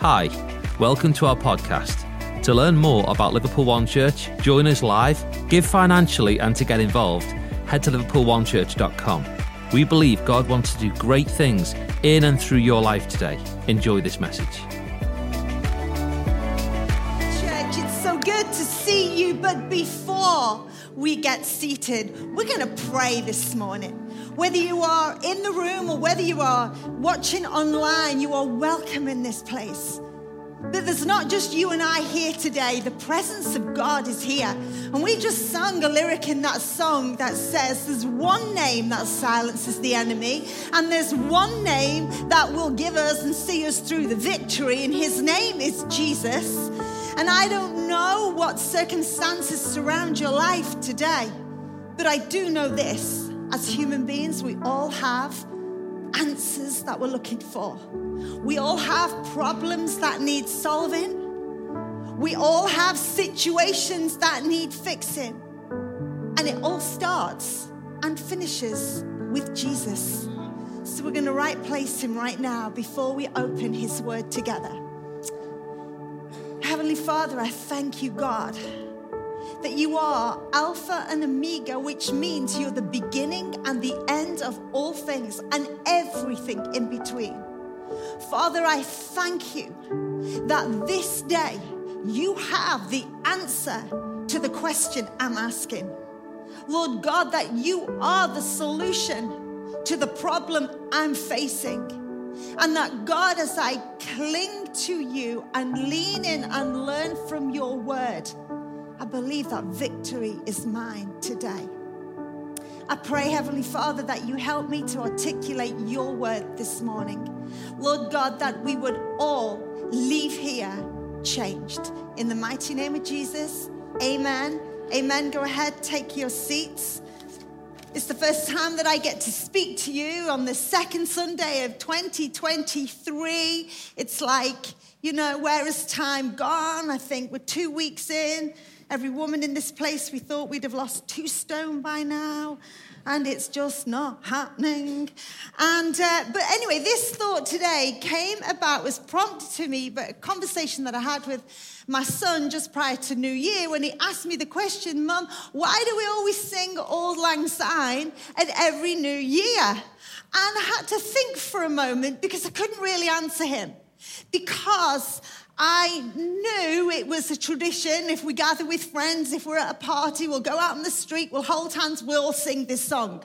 Hi, welcome to our podcast. To learn more about Liverpool One Church, join us live, give financially, and to get involved, head to liverpoolonechurch.com. We believe God wants to do great things in and through your life today. Enjoy this message. Church, it's so good to see you, but before we get seated, we're going to pray this morning. Whether you are in the room or whether you are watching online, you are welcome in this place. But there's not just you and I here today, the presence of God is here. And we just sung a lyric in that song that says there's one name that silences the enemy, and there's one name that will give us and see us through the victory, and his name is Jesus. And I don't know what circumstances surround your life today, but I do know this as human beings, we all have answers that we're looking for. We all have problems that need solving. We all have situations that need fixing. And it all starts and finishes with Jesus. So we're going to right place him right now before we open his word together. Heavenly Father, I thank you, God that you are Alpha and Omega, which means you're the beginning and the end of all things and everything in between. Father, I thank you that this day you have the answer to the question I'm asking. Lord God, that you are the solution to the problem I'm facing. And that God, as I cling to you and lean in and learn from your word, I believe that victory is mine today. I pray, Heavenly Father, that you help me to articulate your word this morning. Lord God, that we would all leave here changed. In the mighty name of Jesus, amen. Amen. Go ahead, take your seats. It's the first time that I get to speak to you on the second Sunday of 2023. It's like, you know, where is time gone? I think we're two weeks in. Every woman in this place, we thought we'd have lost two stone by now, and it's just not happening. And uh, but anyway, this thought today came about was prompted to me, but a conversation that I had with my son just prior to New Year when he asked me the question, Mum, why do we always sing Auld Lang Syne at every New Year? And I had to think for a moment because I couldn't really answer him because I knew it was a tradition. If we gather with friends, if we're at a party, we'll go out on the street, we'll hold hands, we'll sing this song.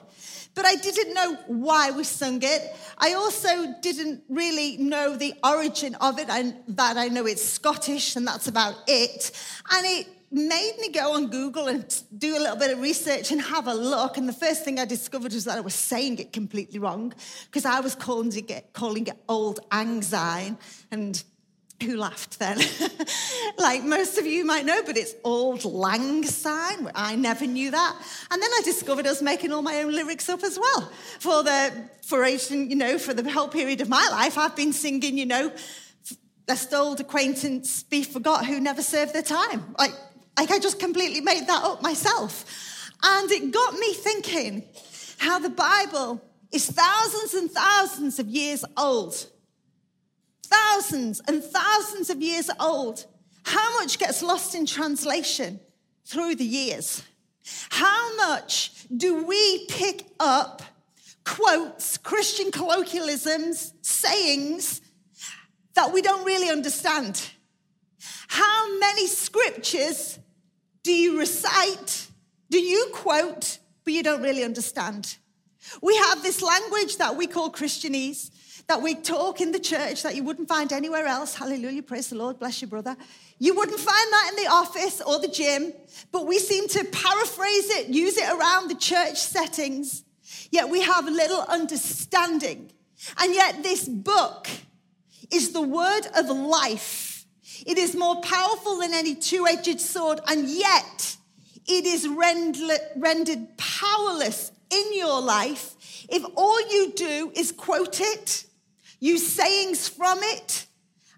But I didn't know why we sung it. I also didn't really know the origin of it, and that I know it's Scottish, and that's about it. And it made me go on Google and do a little bit of research and have a look. And the first thing I discovered was that I was saying it completely wrong because I was calling it, calling it Old Syne and who laughed then? like most of you might know, but it's Auld Lang Syne. I never knew that. And then I discovered I was making all my own lyrics up as well. For the, for, you know, for the whole period of my life, I've been singing, you know, lest old acquaintance be forgot who never served their time. Like, like I just completely made that up myself. And it got me thinking how the Bible is thousands and thousands of years old thousands and thousands of years old. How much gets lost in translation through the years? How much do we pick up quotes, Christian colloquialisms, sayings that we don't really understand? How many scriptures do you recite, do you quote, but you don't really understand? We have this language that we call Christianese that we talk in the church that you wouldn't find anywhere else. Hallelujah, praise the Lord, bless you, brother. You wouldn't find that in the office or the gym, but we seem to paraphrase it, use it around the church settings. Yet we have little understanding. And yet, this book is the word of life. It is more powerful than any two edged sword, and yet it is rendered powerless in your life if all you do is quote it use sayings from it,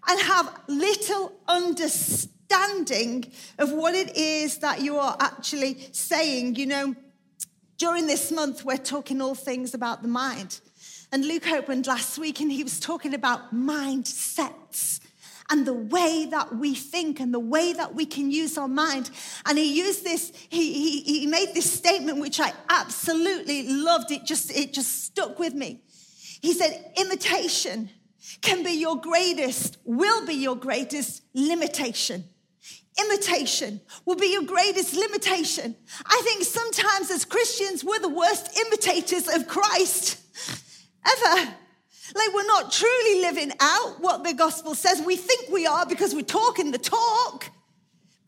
and have little understanding of what it is that you are actually saying. You know, during this month, we're talking all things about the mind. And Luke opened last week and he was talking about mindsets. and the way that we think and the way that we can use our mind. And he used this, he, he, he made this statement which I absolutely loved. It just, it just stuck with me. He said, imitation can be your greatest, will be your greatest limitation. Imitation will be your greatest limitation. I think sometimes as Christians, we're the worst imitators of Christ ever. Like we're not truly living out what the gospel says. We think we are because we're talking the talk,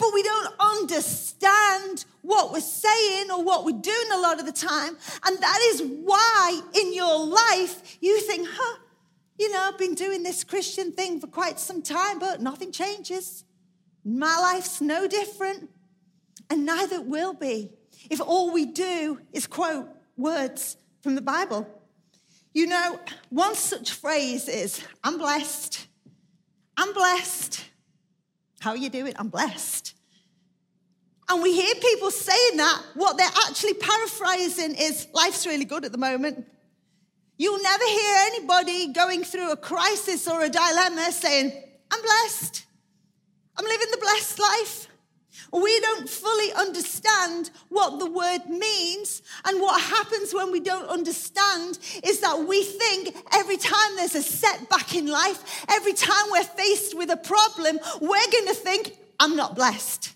but we don't understand what we're saying or what we're doing a lot of the time. And that is why in your life you think, huh, you know, I've been doing this Christian thing for quite some time, but nothing changes. My life's no different, and neither will be if all we do is quote words from the Bible. You know, one such phrase is, I'm blessed. I'm blessed. How are you doing? I'm blessed. And we hear people saying that. What they're actually paraphrasing is, life's really good at the moment. You'll never hear anybody going through a crisis or a dilemma saying, I'm blessed. I'm living the blessed life. We don't fully understand what the word means. And what happens when we don't understand is that we think every time there's a setback in life, every time we're faced with a problem, we're going to think, I'm not blessed.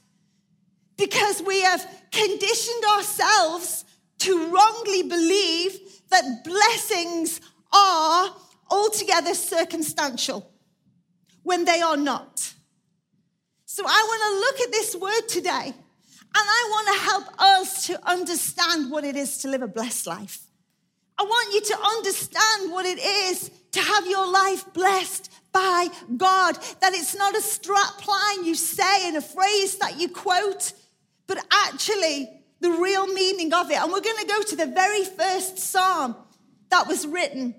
Because we have conditioned ourselves to wrongly believe that blessings are altogether circumstantial when they are not. So I want to look at this word today and I want to help us to understand what it is to live a blessed life. I want you to understand what it is to have your life blessed by God. That it's not a strap line you say and a phrase that you quote, but actually the real meaning of it. And we're going to go to the very first psalm that was written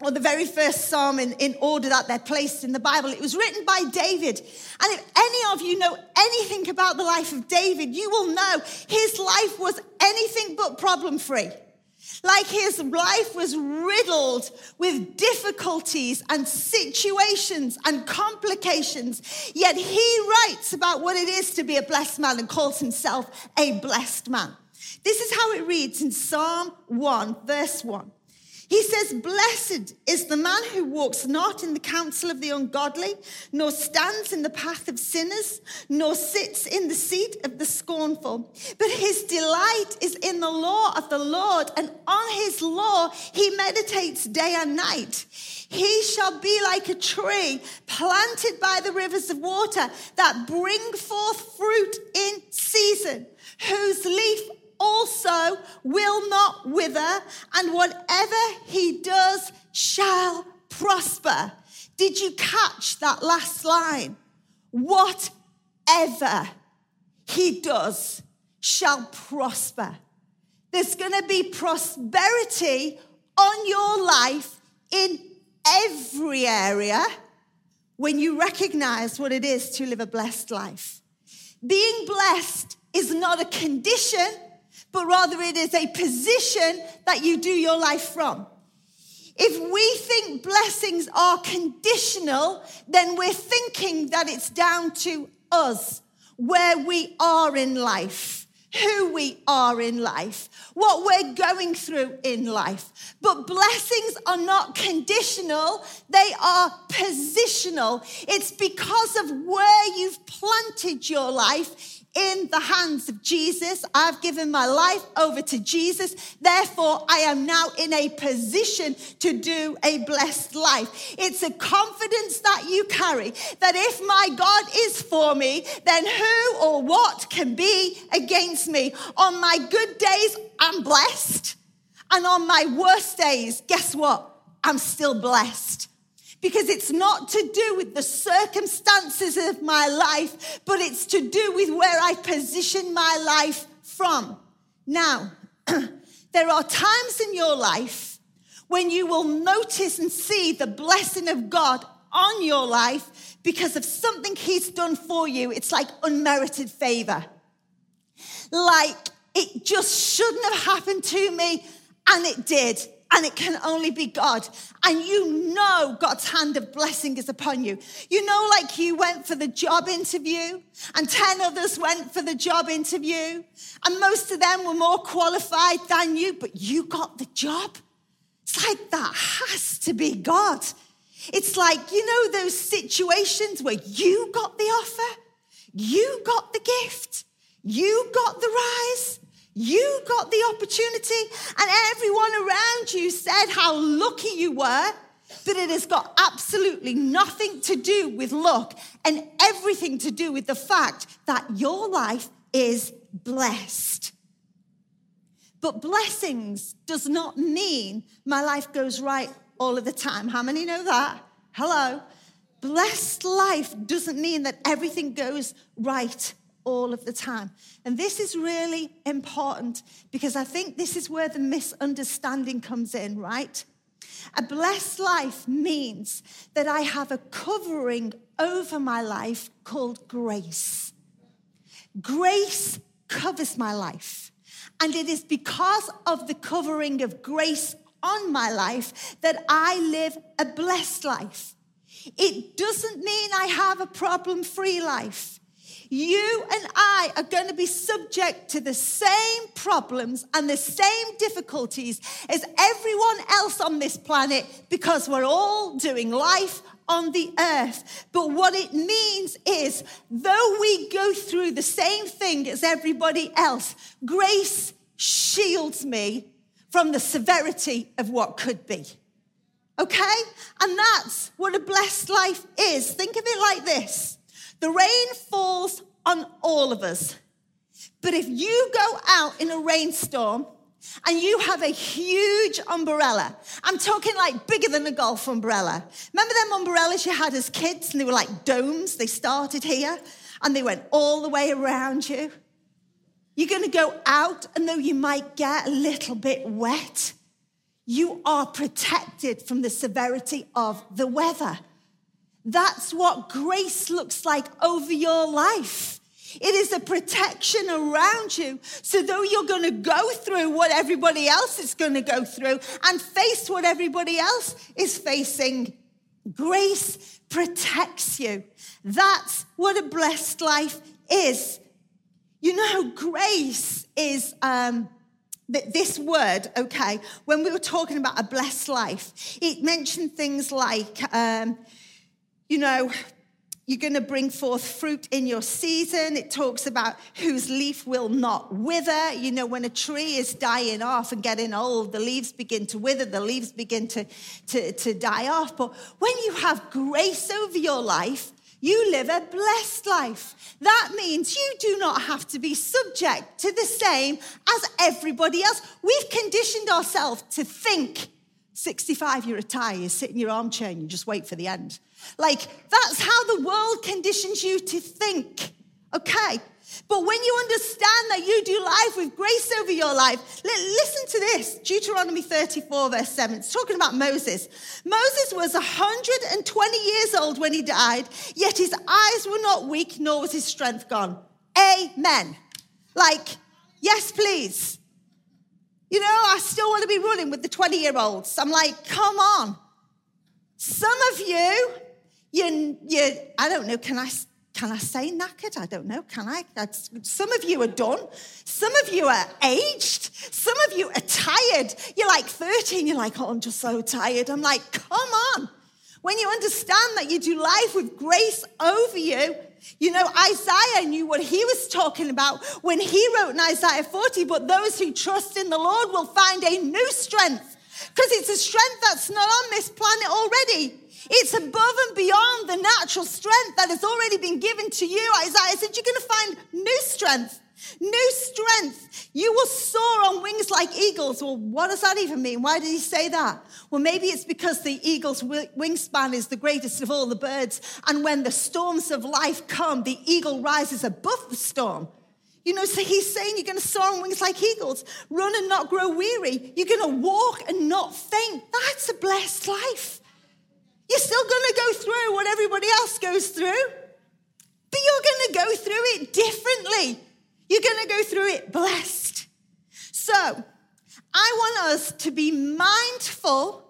or the very first psalm in, in order that they're placed in the Bible. It was written by David. And if any of you know anything about the life of David, you will know his life was anything but problem free. Like his life was riddled with difficulties and situations and complications. Yet he writes about what it is to be a blessed man and calls himself a blessed man. This is how it reads in Psalm 1, verse 1. He says, Blessed is the man who walks not in the counsel of the ungodly, nor stands in the path of sinners, nor sits in the seat of the scornful. But his delight is in the law of the Lord, and on his law he meditates day and night. He shall be like a tree planted by the rivers of water that bring forth fruit in season, whose leaf also will not wither, and whatever he does shall prosper. Did you catch that last line? Whatever he does shall prosper. There's going to be prosperity on your life in every area when you recognize what it is to live a blessed life. Being blessed is not a condition, but rather it is a position that you do your life from. If we think blessings are conditional, then we're thinking that it's down to us, where we are in life, who we are in life, what we're going through in life. But blessings are not conditional, they are positional. It's because of where you've planted your life in the hands of Jesus. I've given my life over to Jesus. Therefore, I am now in a position to do a blessed life. It's a confidence that you carry that if my God is for me, then who or what can be against me? On my good days, I'm blessed. And on my worst days, guess what? I'm still blessed because it's not to do with the circumstances of my life, but it's to do with where I position my life from. Now, there are times in your life when you will notice and see the blessing of God on your life because of something He's done for you. It's like unmerited favor. Like it just shouldn't have happened to me, and it did. And it can only be God. And you know God's hand of blessing is upon you. You know, like you went for the job interview, and 10 others went for the job interview, and most of them were more qualified than you, but you got the job. It's like that has to be God. It's like, you know, those situations where you got the offer, you got the gift, you got the rise, you got the opportunity, and everyone around you said how lucky you were. But it has got absolutely nothing to do with luck and everything to do with the fact that your life is blessed. But blessings does not mean my life goes right all of the time. How many know that? Hello. Blessed life doesn't mean that everything goes right all of the time. And this is really important because I think this is where the misunderstanding comes in, right? A blessed life means that I have a covering over my life called grace. Grace covers my life. And it is because of the covering of grace on my life that I live a blessed life. It doesn't mean I have a problem free life. You and I are going to be subject to the same problems and the same difficulties as everyone else on this planet because we're all doing life on the earth. But what it means is, though we go through the same thing as everybody else, grace shields me from the severity of what could be. Okay? And that's what a blessed life is. Think of it like this the rain falls on all of us. But if you go out in a rainstorm and you have a huge umbrella, I'm talking like bigger than a golf umbrella. Remember them umbrellas you had as kids and they were like domes? They started here and they went all the way around you. You're going to go out, and though you might get a little bit wet, you are protected from the severity of the weather. That's what grace looks like over your life. It is a protection around you. So, though you're going to go through what everybody else is going to go through and face what everybody else is facing, grace protects you. That's what a blessed life is. You know, grace is. Um, this word, okay, when we were talking about a blessed life, it mentioned things like, um, you know, you're going to bring forth fruit in your season. It talks about whose leaf will not wither. You know, when a tree is dying off and getting old, the leaves begin to wither, the leaves begin to, to, to die off. But when you have grace over your life, you live a blessed life. That means you do not have to be subject to the same as everybody else. We've conditioned ourselves to think 65, you retire, you sit in your armchair and you just wait for the end. Like, that's how the world conditions you to think, okay? But when you understand that you do life with grace over your life, listen to this Deuteronomy 34, verse 7. It's talking about Moses. Moses was 120 years old when he died, yet his eyes were not weak, nor was his strength gone. Amen. Like, yes, please. You know, I still want to be running with the 20 year olds. I'm like, come on. Some of you, you, you, I don't know, can I, can I say knackered? I don't know. Can I? Some of you are done. Some of you are aged. Some of you are tired. You're like 13. You're like, oh, I'm just so tired. I'm like, come on. When you understand that you do life with grace over you, you know, Isaiah knew what he was talking about when he wrote in Isaiah 40, but those who trust in the Lord will find a new strength because it's a strength that's not on this planet already. It's above and beyond the natural strength that has already been given to you. Isaiah said, You're going to find new strength. New strength. You will soar on wings like eagles. Well, what does that even mean? Why did he say that? Well, maybe it's because the eagle's wingspan is the greatest of all the birds. And when the storms of life come, the eagle rises above the storm. You know, so he's saying you're going to soar on wings like eagles, run and not grow weary. You're going to walk and not faint. That's a blessed life. You're still going to go through what everybody else goes through, but you're going to go through it differently. You're going to go through it blessed. So, I want us to be mindful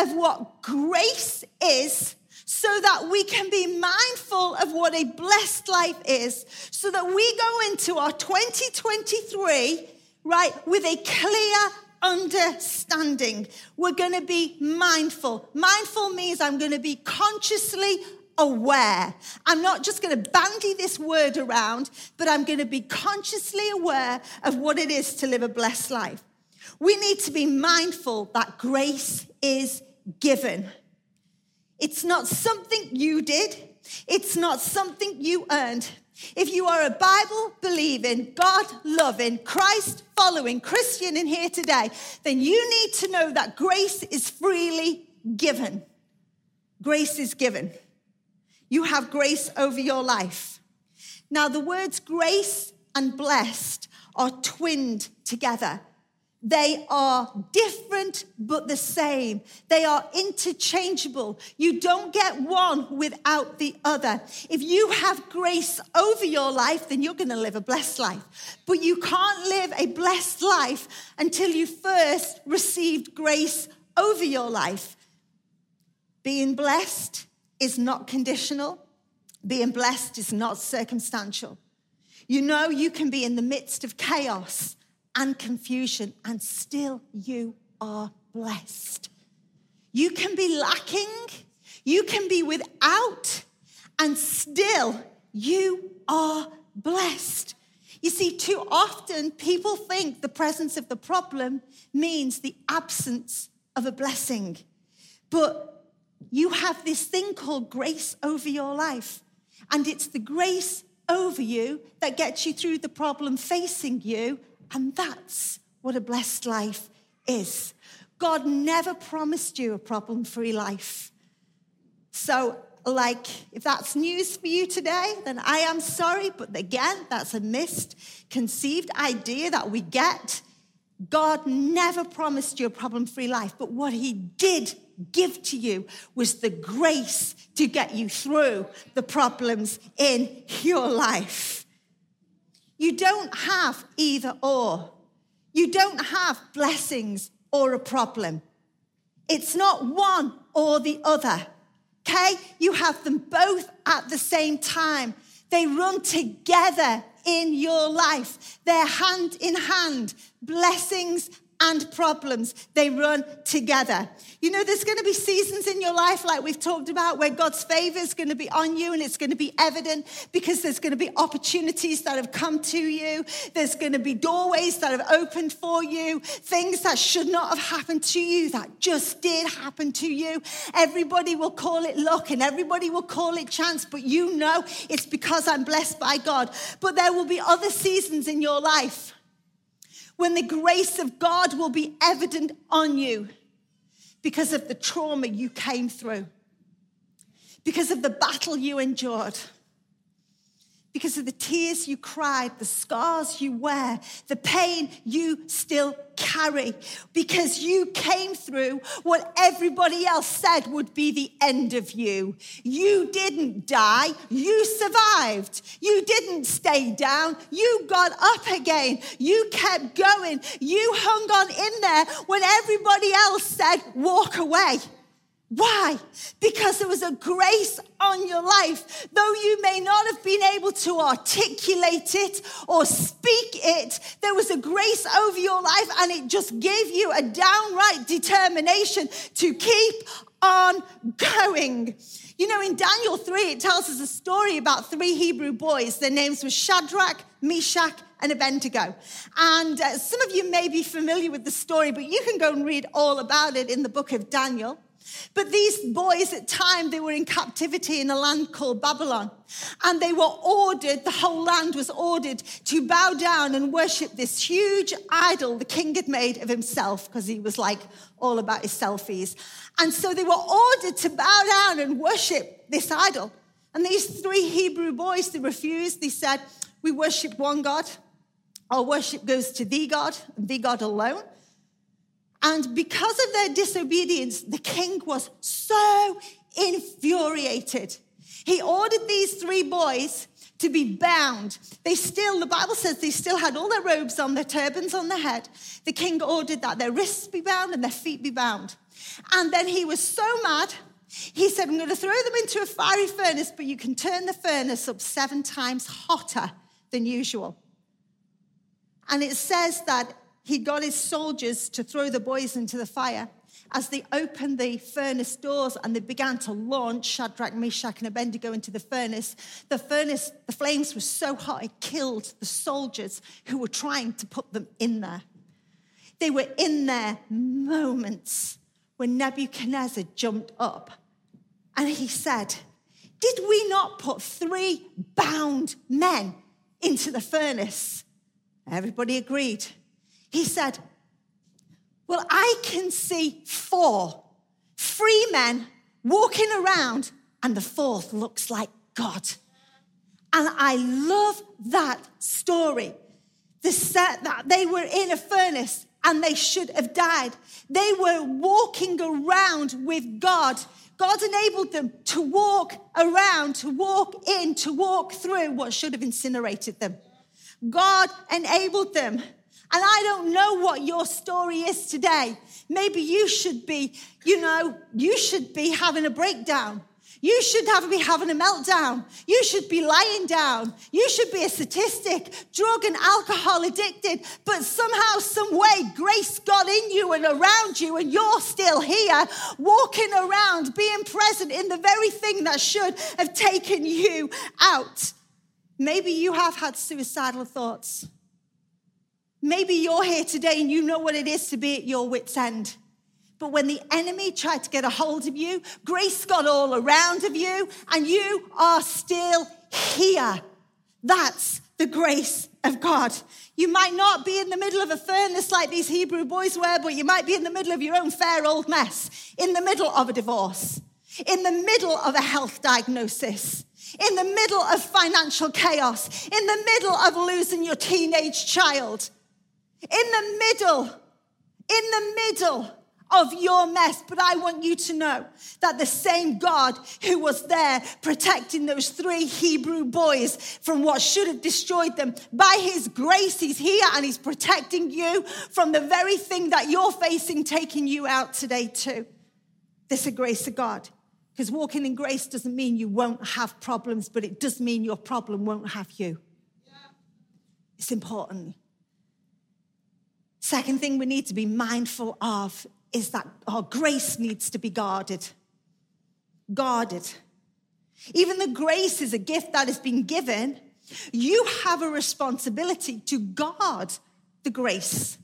of what grace is so that we can be mindful of what a blessed life is, so that we go into our 2023, right, with a clear understanding. We're going to be mindful. Mindful means I'm going to be consciously aware. I'm not just going to bandy this word around, but I'm going to be consciously aware of what it is to live a blessed life. We need to be mindful that grace is given. It's not something you did, it's not something you earned. If you are a Bible believing, God loving, Christ following Christian in here today, then you need to know that grace is freely given. Grace is given. You have grace over your life. Now, the words grace and blessed are twinned together. They are different but the same. They are interchangeable. You don't get one without the other. If you have grace over your life, then you're going to live a blessed life. But you can't live a blessed life until you first received grace over your life. Being blessed is not conditional, being blessed is not circumstantial. You know, you can be in the midst of chaos and confusion, and still you are blessed. You can be lacking, you can be without, and still you are blessed. You see, too often people think the presence of the problem means the absence of a blessing. But you have this thing called grace over your life. And it's the grace over you that gets you through the problem facing you and that's what a blessed life is. God never promised you a problem free life. So, like, if that's news for you today, then I am sorry. But again, that's a misconceived idea that we get. God never promised you a problem free life, but what He did give to you was the grace to get you through the problems in your life. You don't have either or. You don't have blessings or a problem. It's not one or the other. Okay? You have them both at the same time. They run together in your life. They're hand in hand, blessings and problems, they run together. You know, there's going to be seasons in your life, like we've talked about, where God's favor is going to be on you and it's going to be evident because there's going to be opportunities that have come to you. There's going to be doorways that have opened for you, things that should not have happened to you that just did happen to you. Everybody will call it luck and everybody will call it chance, but you know it's because I'm blessed by God. But there will be other seasons in your life when the grace of God will be evident on you because of the trauma you came through, because of the battle you endured because of the tears you cried, the scars you wear, the pain you still carry, because you came through what everybody else said would be the end of you. You didn't die, you survived. You didn't stay down, you got up again. You kept going. You hung on in there when everybody else said, walk away. Why? Because there was a grace on your life. Though you may not have been able to articulate it or speak it, there was a grace over your life and it just gave you a downright determination to keep on going. You know, in Daniel 3, it tells us a story about three Hebrew boys. Their names were Shadrach, Meshach, and Abednego. And uh, some of you may be familiar with the story, but you can go and read all about it in the book of Daniel. But these boys at time they were in captivity in a land called Babylon. And they were ordered, the whole land was ordered to bow down and worship this huge idol the king had made of himself because he was like all about his selfies. And so they were ordered to bow down and worship this idol. And these three Hebrew boys, they refused. They said, We worship one God. Our worship goes to thee, God, thee, God alone. And because of their disobedience, the king was so infuriated. He ordered these three boys to be bound. They still, the Bible says they still had all their robes on, their turbans on their head. The king ordered that their wrists be bound and their feet be bound. And then he was so mad, he said, I'm going to throw them into a fiery furnace, but you can turn the furnace up seven times hotter than usual. And it says that he got his soldiers to throw the boys into the fire. As they opened the furnace doors and they began to launch Shadrach, Meshach, and Abednego into the furnace, the furnace, the flames were so hot it killed the soldiers who were trying to put them in there. They were in there moments when Nebuchadnezzar jumped up and he said, Did we not put three bound men into the furnace? Everybody agreed. He said, Well, I can see four free men walking around, and the fourth looks like God. And I love that story. The set that they were in a furnace and they should have died. They were walking around with God. God enabled them to walk around, to walk in, to walk through what should have incinerated them. God enabled them. And I don't know what your story is today. Maybe you should be, you know, you should be having a breakdown. You should have, be having a meltdown. You should be lying down. You should be a statistic, drug and alcohol addicted. But somehow, some way, grace got in you and around you, and you're still here, walking around, being present in the very thing that should have taken you out. Maybe you have had suicidal thoughts. Maybe you're here today and you know what it is to be at your wits' end. But when the enemy tried to get a hold of you, grace got all around of you, and you are still here. That's the grace of God. You might not be in the middle of a furnace like these Hebrew boys were, but you might be in the middle of your own fair old mess, in the middle of a divorce, in the middle of a health diagnosis, in the middle of financial chaos, in the middle of losing your teenage child, in the middle, in the middle of your mess. But I want you to know that the same God who was there protecting those three Hebrew boys from what should have destroyed them, by his grace, he's here and he's protecting you from the very thing that you're facing, taking you out today, too. This is grace of God. Because walking in grace doesn't mean you won't have problems, but it does mean your problem won't have you. It's important. Second thing we need to be mindful of is that our grace needs to be guarded. Guarded. Even the grace is a gift that has been given. You have a responsibility to guard the grace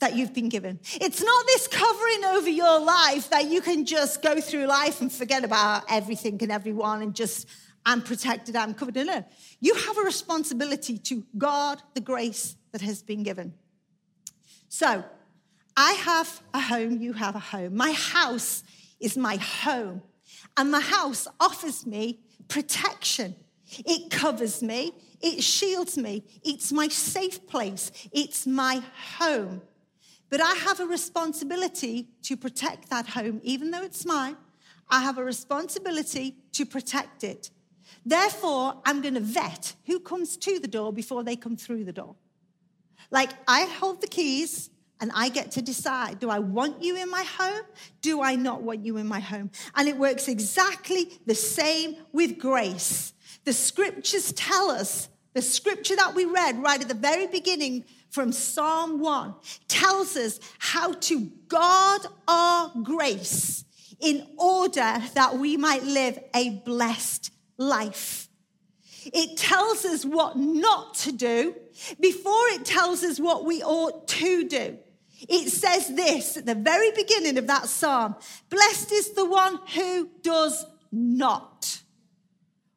that you've been given. It's not this covering over your life that you can just go through life and forget about everything and everyone and just, I'm protected, I'm covered. No, no. You have a responsibility to guard the grace that has been given. So, I have a home, you have a home. My house is my home. And my house offers me protection. It covers me, it shields me, it's my safe place, it's my home. But I have a responsibility to protect that home, even though it's mine. I have a responsibility to protect it. Therefore, I'm going to vet who comes to the door before they come through the door. Like, I hold the keys, and I get to decide do I want you in my home? Do I not want you in my home? And it works exactly the same with grace. The scriptures tell us, the scripture that we read right at the very beginning from Psalm 1 tells us how to guard our grace in order that we might live a blessed life. It tells us what not to do before it tells us what we ought to do. It says this at the very beginning of that psalm Blessed is the one who does not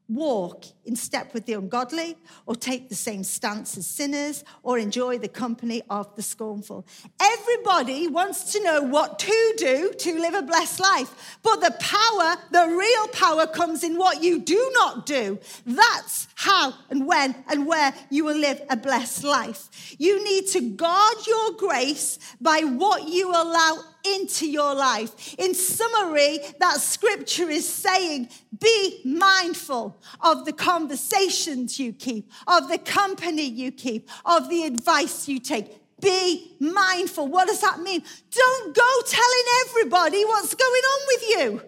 walk in step with the ungodly, or take the same stance as sinners, or enjoy the company of the scornful. Everybody wants to know what to do to live a blessed life, but the power, the real power, comes in what you do not do. That's how and when and where you will live a blessed life. You need to guard your grace by what you allow into your life. In summary, that scripture is saying be mindful of the conversations you keep, of the company you keep, of the advice you take. Be mindful. What does that mean? Don't go telling everybody what's going on with you.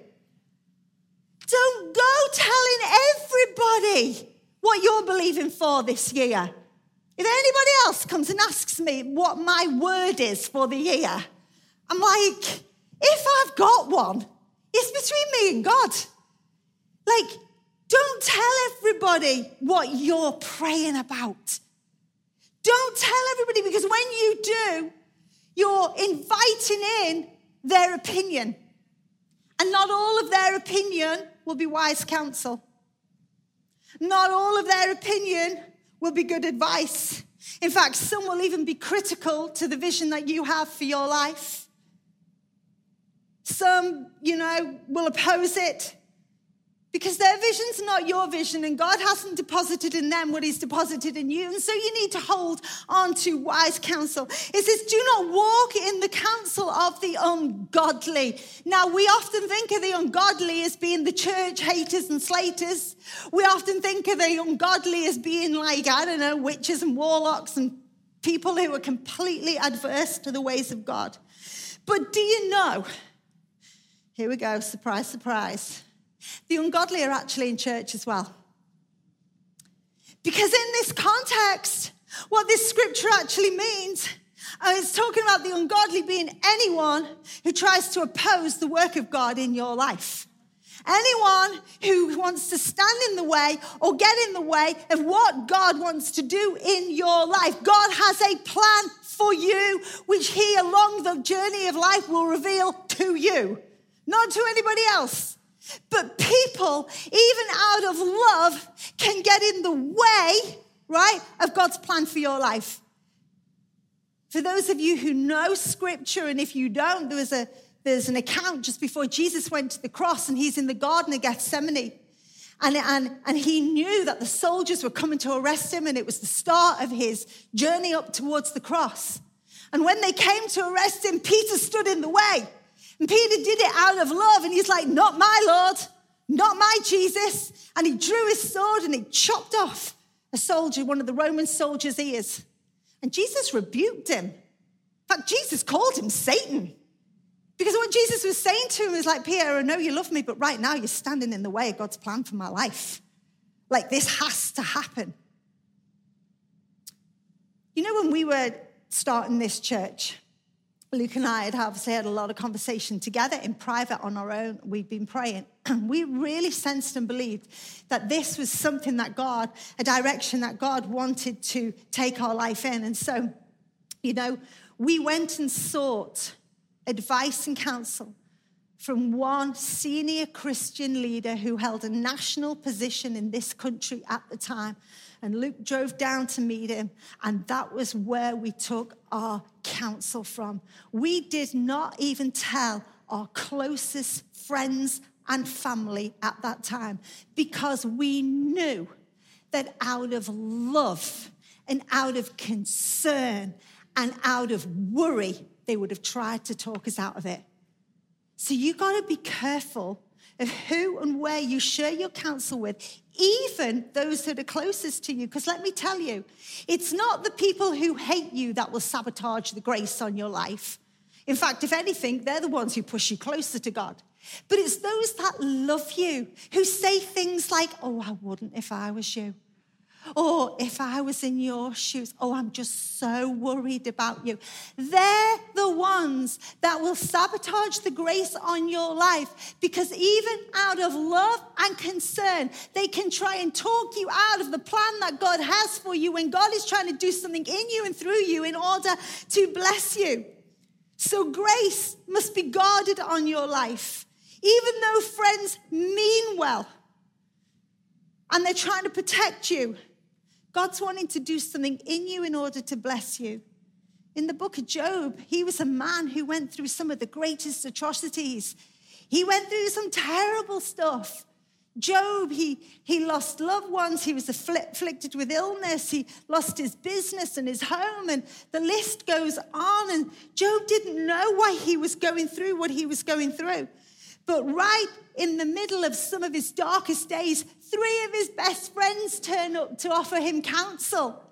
Don't go telling everybody what you're believing for this year. If anybody else comes and asks me what my word is for the year, I'm like, if I've got one, it's between me and God. Like, don't tell everybody what you're praying about. Don't tell everybody because when you do, you're inviting in their opinion. And not all of their opinion will be wise counsel. Not all of their opinion will be good advice. In fact, some will even be critical to the vision that you have for your life. Some, you know, will oppose it because their vision's not your vision and God hasn't deposited in them what He's deposited in you. And so you need to hold on to wise counsel. It says, Do not walk in the counsel of the ungodly. Now, we often think of the ungodly as being the church haters and slaters. We often think of the ungodly as being like, I don't know, witches and warlocks and people who are completely adverse to the ways of God. But do you know? Here we go, surprise, surprise the ungodly are actually in church as well. Because in this context, what this scripture actually means, uh, it's talking about the ungodly being anyone who tries to oppose the work of God in your life. Anyone who wants to stand in the way or get in the way of what God wants to do in your life. God has a plan for you, which He, along the journey of life, will reveal to you, not to anybody else. But people, even out of love, can get in the way, right, of God's plan for your life. For those of you who know scripture, and if you don't, there was a, there's an account just before Jesus went to the cross, and he's in the Garden of Gethsemane. And, and, and he knew that the soldiers were coming to arrest him, and it was the start of his journey up towards the cross. And when they came to arrest him, Peter stood in the way. And Peter did it out of love, and he's like, Not my Lord, not my Jesus. And he drew his sword and he chopped off a soldier, one of the Roman soldiers' ears. And Jesus rebuked him. In fact, Jesus called him Satan. Because what Jesus was saying to him is like, Peter, I know you love me, but right now you're standing in the way of God's plan for my life. Like, this has to happen. You know, when we were starting this church, Luke and I had obviously had a lot of conversation together in private on our own. We'd been praying. we really sensed and believed that this was something that God, a direction that God wanted to take our life in. And so, you know, we went and sought advice and counsel from one senior Christian leader who held a national position in this country at the time. And Luke drove down to meet him, and that was where we took our counsel from. We did not even tell our closest friends and family at that time because we knew that out of love and out of concern and out of worry, they would have tried to talk us out of it. So you got to be careful of who and where you share your counsel with, even those that are closest to you. Because let me tell you, it's not the people who hate you that will sabotage the grace on your life. In fact, if anything, they're the ones who push you closer to God. But it's those that love you who say things like, Oh, I wouldn't if I was you. Or if I was in your shoes, oh, I'm just so worried about you. They're the ones that will sabotage the grace on your life because even out of love and concern, they can try and talk you out of the plan that God has for you when God is trying to do something in you and through you in order to bless you. So grace must be guarded on your life. Even though friends mean well and they're trying to protect you, God's wanting to do something in you in order to bless you. In the book of Job, he was a man who went through some of the greatest atrocities. He went through some terrible stuff. Job, he, he lost loved ones, he was afflicted with illness, he lost his business and his home, and the list goes on. And Job didn't know why he was going through what he was going through. But right in the middle of some of his darkest days, three of his best friends turn up to offer him counsel.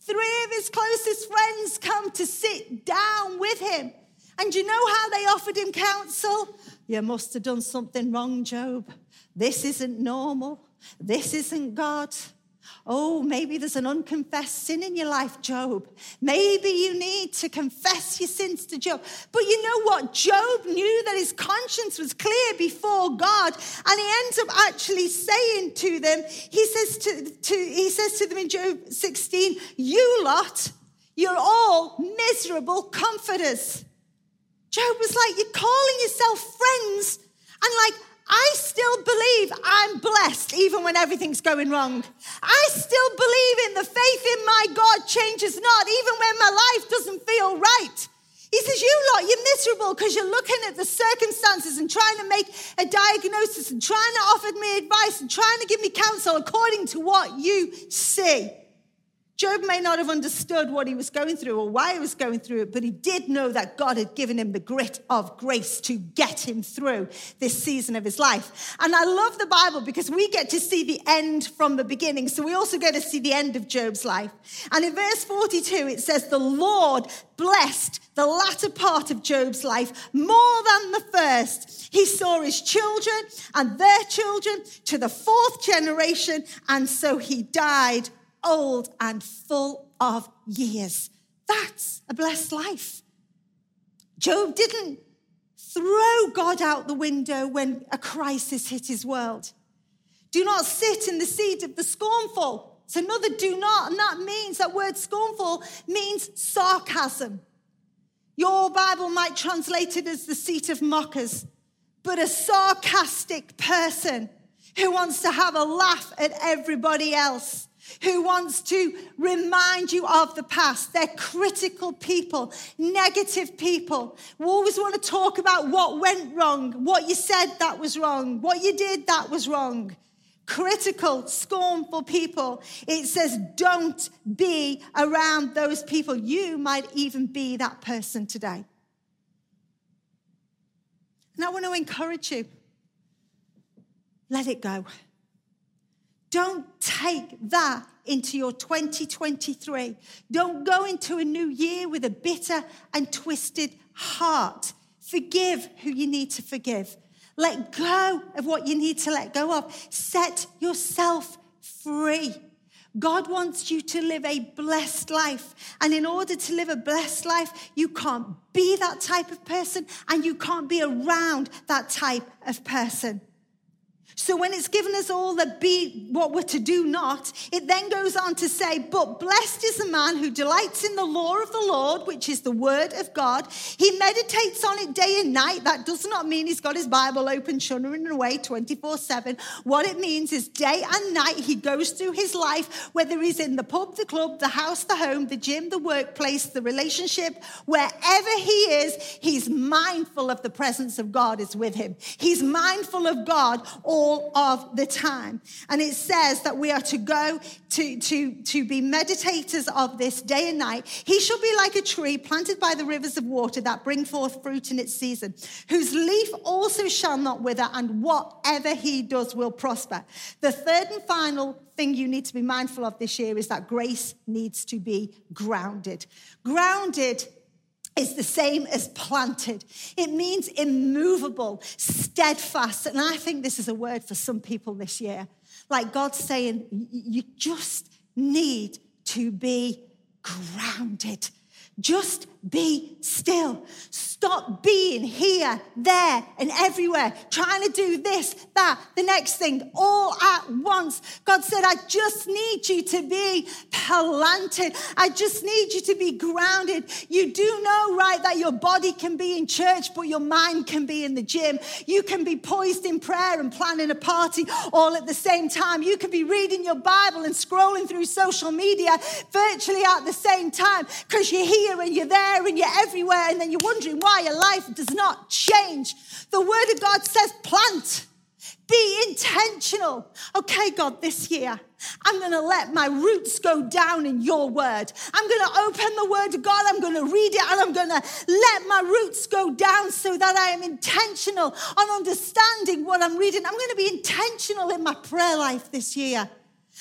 Three of his closest friends come to sit down with him. And you know how they offered him counsel? You must have done something wrong, Job. This isn't normal. This isn't God. Oh, maybe there's an unconfessed sin in your life, Job. Maybe you need to confess your sins to Job. But you know what? Job knew that his conscience was clear before God, and he ends up actually saying to them, he says to, to he says to them in Job 16, "You lot, you're all miserable comforters." Job was like, "You're calling yourself friends, and like." I believe I'm blessed even when everything's going wrong. I still believe in the faith in my God changes not, even when my life doesn't feel right. He says, You lot, you're miserable because you're looking at the circumstances and trying to make a diagnosis and trying to offer me advice and trying to give me counsel according to what you see. Job may not have understood what he was going through or why he was going through it, but he did know that God had given him the grit of grace to get him through this season of his life. And I love the Bible because we get to see the end from the beginning. So we also get to see the end of Job's life. And in verse 42, it says, The Lord blessed the latter part of Job's life more than the first. He saw his children and their children to the fourth generation, and so he died old and full of years. That's a blessed life. Job didn't throw God out the window when a crisis hit his world. Do not sit in the seat of the scornful. It's another do not, and that means that word scornful means sarcasm. Your Bible might translate it as the seat of mockers, but a sarcastic person who wants to have a laugh at everybody else who wants to remind you of the past. They're critical people, negative people, who always want to talk about what went wrong, what you said that was wrong, what you did that was wrong. Critical, scornful people. It says, don't be around those people. You might even be that person today. And I want to encourage you let it go. Don't take that into your 2023. Don't go into a new year with a bitter and twisted heart. Forgive who you need to forgive. Let go of what you need to let go of. Set yourself free. God wants you to live a blessed life. And in order to live a blessed life, you can't be that type of person and you can't be around that type of person. So when it's given us all that be what we're to do not, it then goes on to say, but blessed is the man who delights in the law of the Lord, which is the word of God. He meditates on it day and night. That does not mean he's got his Bible open, shuddering away 24 7. What it means is day and night he goes through his life, whether he's in the pub, the club, the house, the home, the gym, the workplace, the relationship, wherever he is, he's mindful of the presence of God is with him. He's mindful of God all all of the time. And it says that we are to go to, to, to be meditators of this day and night. He shall be like a tree planted by the rivers of water that bring forth fruit in its season, whose leaf also shall not wither, and whatever he does will prosper. The third and final thing you need to be mindful of this year is that grace needs to be grounded. Grounded is the same as planted. It means immovable, steadfast. And I think this is a word for some people this year. Like God's saying, you just need to be grounded. Just be still. Stop being here, there, and everywhere, trying to do this, that, the next thing, all at once. God said, I just need you to be planted. I just need you to be grounded. You do know, right, that your body can be in church, but your mind can be in the gym. You can be poised in prayer and planning a party all at the same time. You can be reading your Bible and scrolling through social media virtually at the same time because you're here and you're there and you're everywhere, and then you're wondering why your life does not change. The Word of God says plant. Be intentional. Okay, God, this year, I'm going to let my roots go down in your word. I'm going to open the word of God. I'm going to read it and I'm going to let my roots go down so that I am intentional on understanding what I'm reading. I'm going to be intentional in my prayer life this year.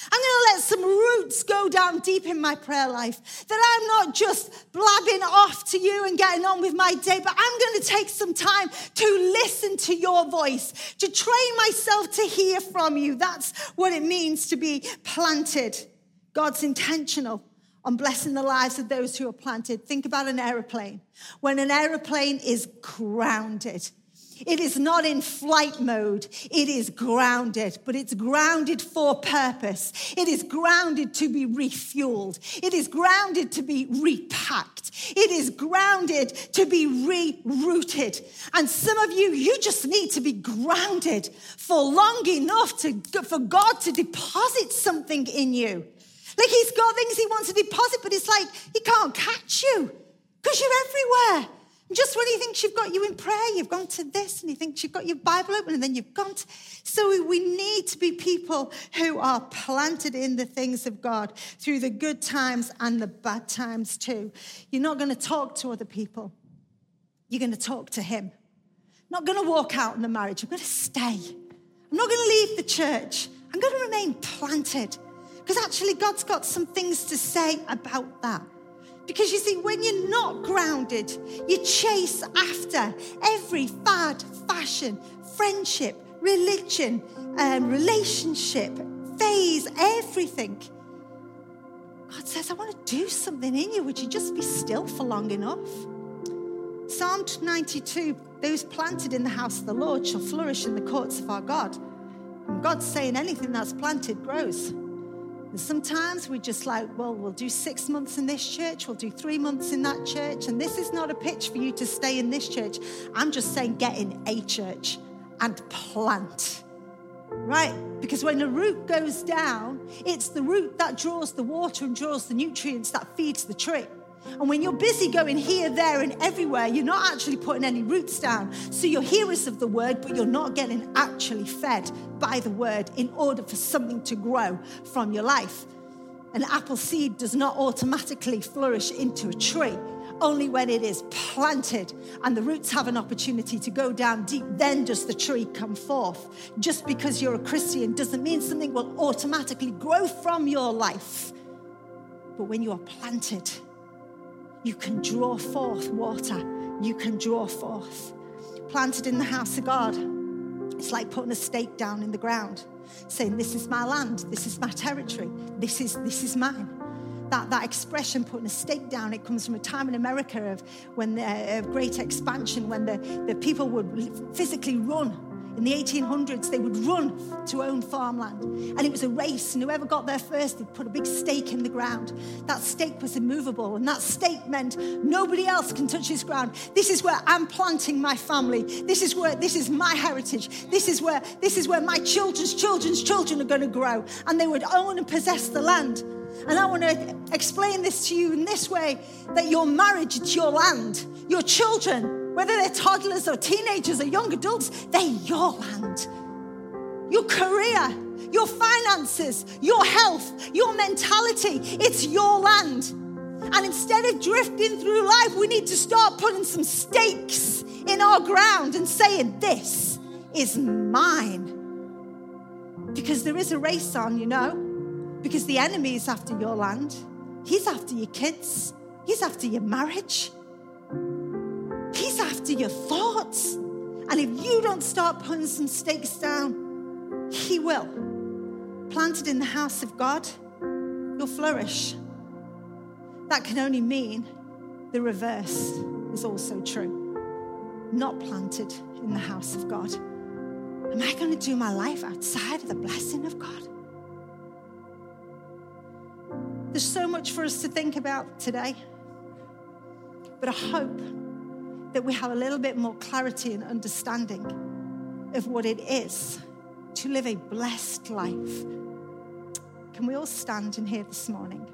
I'm going to let some roots go down deep in my prayer life. That I'm not just blabbing off to you and getting on with my day, but I'm going to take some time to listen to your voice, to train myself to hear from you. That's what it means to be planted. God's intentional on blessing the lives of those who are planted. Think about an aeroplane. When an aeroplane is grounded, it is not in flight mode. It is grounded, but it's grounded for purpose. It is grounded to be refueled. It is grounded to be repacked. It is grounded to be rerouted. And some of you, you just need to be grounded for long enough to, for God to deposit something in you. Like he's got things he wants to deposit, but it's like he can't catch you because you're everywhere. Just when he thinks you've got you in prayer, you've gone to this, and he thinks you've got your Bible open, and then you've gone to. So we need to be people who are planted in the things of God through the good times and the bad times too. You're not going to talk to other people, you're going to talk to him. not going to walk out in the marriage, I'm going to stay. I'm not going to leave the church. I'm going to remain planted. Because actually, God's got some things to say about that. Because you see, when you're not grounded, you chase after every fad, fashion, friendship, religion, um, relationship, phase, everything. God says, I want to do something in you. Would you just be still for long enough? Psalm 92 Those planted in the house of the Lord shall flourish in the courts of our God. And God's saying anything that's planted grows. And sometimes we're just like, well, we'll do six months in this church, we'll do three months in that church. And this is not a pitch for you to stay in this church. I'm just saying, get in a church and plant. Right? Because when a root goes down, it's the root that draws the water and draws the nutrients that feeds the tree. And when you're busy going here, there, and everywhere, you're not actually putting any roots down. So you're hearers of the word, but you're not getting actually fed by the word in order for something to grow from your life. An apple seed does not automatically flourish into a tree. Only when it is planted and the roots have an opportunity to go down deep, then does the tree come forth. Just because you're a Christian doesn't mean something will automatically grow from your life. But when you are planted, you can draw forth water. You can draw forth. Planted in the house of God, it's like putting a stake down in the ground, saying, This is my land, this is my territory, this is, this is mine. That, that expression, putting a stake down, it comes from a time in America of when the uh, great expansion, when the, the people would physically run in the 1800s, they would run to own farmland. And it was a race, and whoever got there first, they'd put a big stake in the ground. That stake was immovable, and that stake meant nobody else can touch this ground. This is where I'm planting my family. This is where this is my heritage. This is where this is where my children's children's children are going to grow. And they would own and possess the land. And I want to explain this to you in this way that your marriage, it's your land. Your children, whether they're toddlers or teenagers or young adults, they're your land. Your career, your finances, your health, your mentality, it's your land. And instead of drifting through life, we need to start putting some stakes in our ground and saying, This is mine. Because there is a race on, you know, because the enemy is after your land, he's after your kids, he's after your marriage, after your thoughts. And if you don't start putting some stakes down, He will. Planted in the house of God, you'll flourish. That can only mean the reverse is also true. Not planted in the house of God. Am I going to do my life outside of the blessing of God? There's so much for us to think about today. But I hope that we have a little bit more clarity and understanding of what it is to live a blessed life. Can we all stand in here this morning?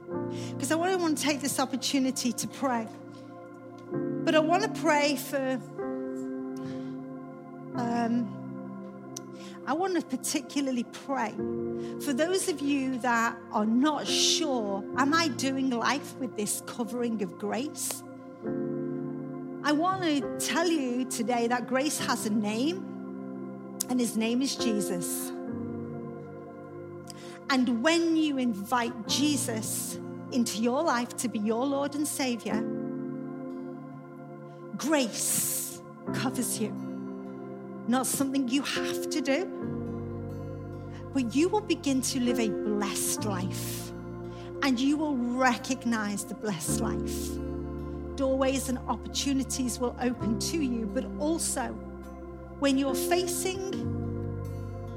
Because I really want to take this opportunity to pray. But I want to pray for. Um, I want to particularly pray for those of you that are not sure, am I doing life with this covering of grace? I want to tell you today that grace has a name, and his name is Jesus. And when you invite Jesus into your life to be your Lord and Savior, grace covers you. Not something you have to do, but you will begin to live a blessed life and you will recognize the blessed life. Doorways and opportunities will open to you, but also when you're facing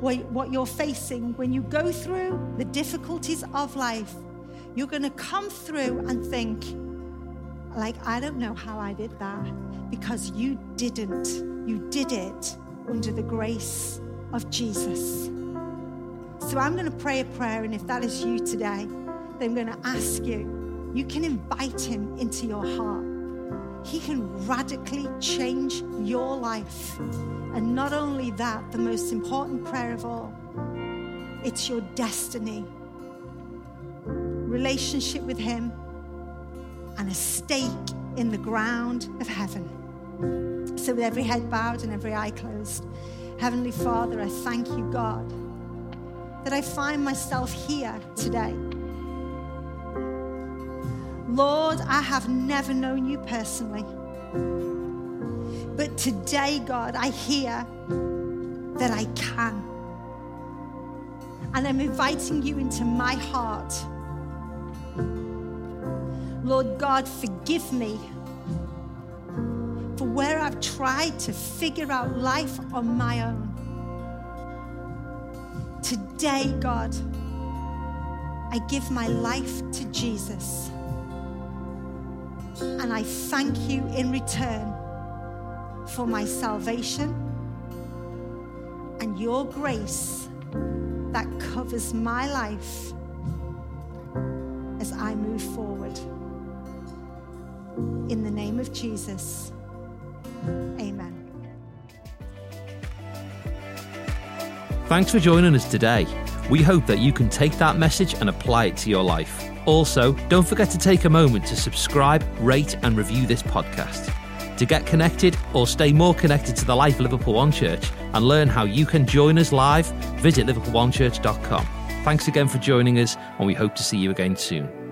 what you're facing, when you go through the difficulties of life, you're going to come through and think, like, I don't know how I did that because you didn't. You did it under the grace of Jesus. So I'm going to pray a prayer, and if that is you today, then I'm going to ask you, you can invite him into your heart. He can radically change your life. And not only that, the most important prayer of all, it's your destiny. Relationship with Him and a stake in the ground of heaven. So, with every head bowed and every eye closed, Heavenly Father, I thank you, God, that I find myself here today. Lord, I have never known you personally. But today, God, I hear that I can. And I'm inviting you into my heart. Lord God, forgive me for where I've tried to figure out life on my own. Today, God, I give my life to Jesus. And I thank you in return for my salvation and your grace that covers my life as I move forward. In the name of Jesus. Amen. Thanks for joining us today. We hope that you can take that message and apply it to your life. Also, don't forget to take a moment to subscribe, rate, and review this podcast. To get connected or stay more connected to the life of Liverpool One Church and learn how you can join us live, visit liverpoolonechurch.com. Thanks again for joining us, and we hope to see you again soon.